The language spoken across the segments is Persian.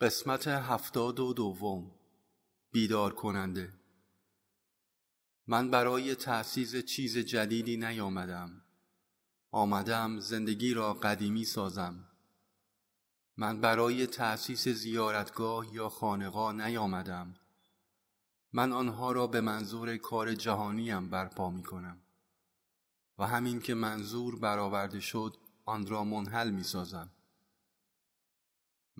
قسمت هفتاد و دوم. بیدار کننده من برای تأسیس چیز جدیدی نیامدم. آمدم زندگی را قدیمی سازم. من برای تأسیس زیارتگاه یا خانقاه نیامدم. من آنها را به منظور کار جهانیم برپا می کنم و همین که منظور برآورده شد آن را منحل می سازم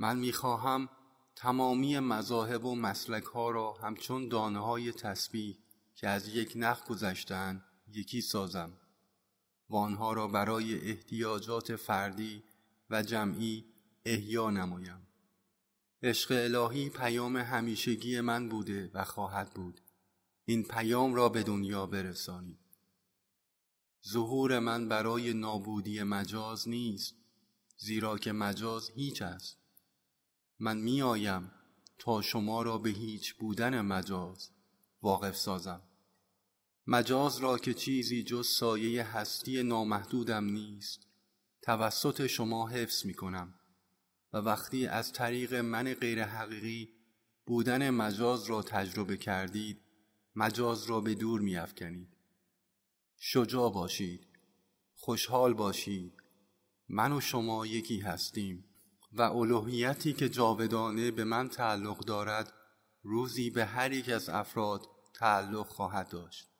من می‌خواهم تمامی مذاهب و مسلک ها را همچون دانه های تسبیح که از یک نخ گذشتن یکی سازم و آنها را برای احتیاجات فردی و جمعی احیا نمایم. عشق الهی پیام همیشگی من بوده و خواهد بود. این پیام را به دنیا برسانید. ظهور من برای نابودی مجاز نیست زیرا که مجاز هیچ است. من می آیم تا شما را به هیچ بودن مجاز واقف سازم. مجاز را که چیزی جز سایه هستی نامحدودم نیست توسط شما حفظ می کنم و وقتی از طریق من غیر حقیقی بودن مجاز را تجربه کردید مجاز را به دور می افکنید. شجاع باشید خوشحال باشید. من و شما یکی هستیم. و الوهیتی که جاودانه به من تعلق دارد روزی به هر یک از افراد تعلق خواهد داشت.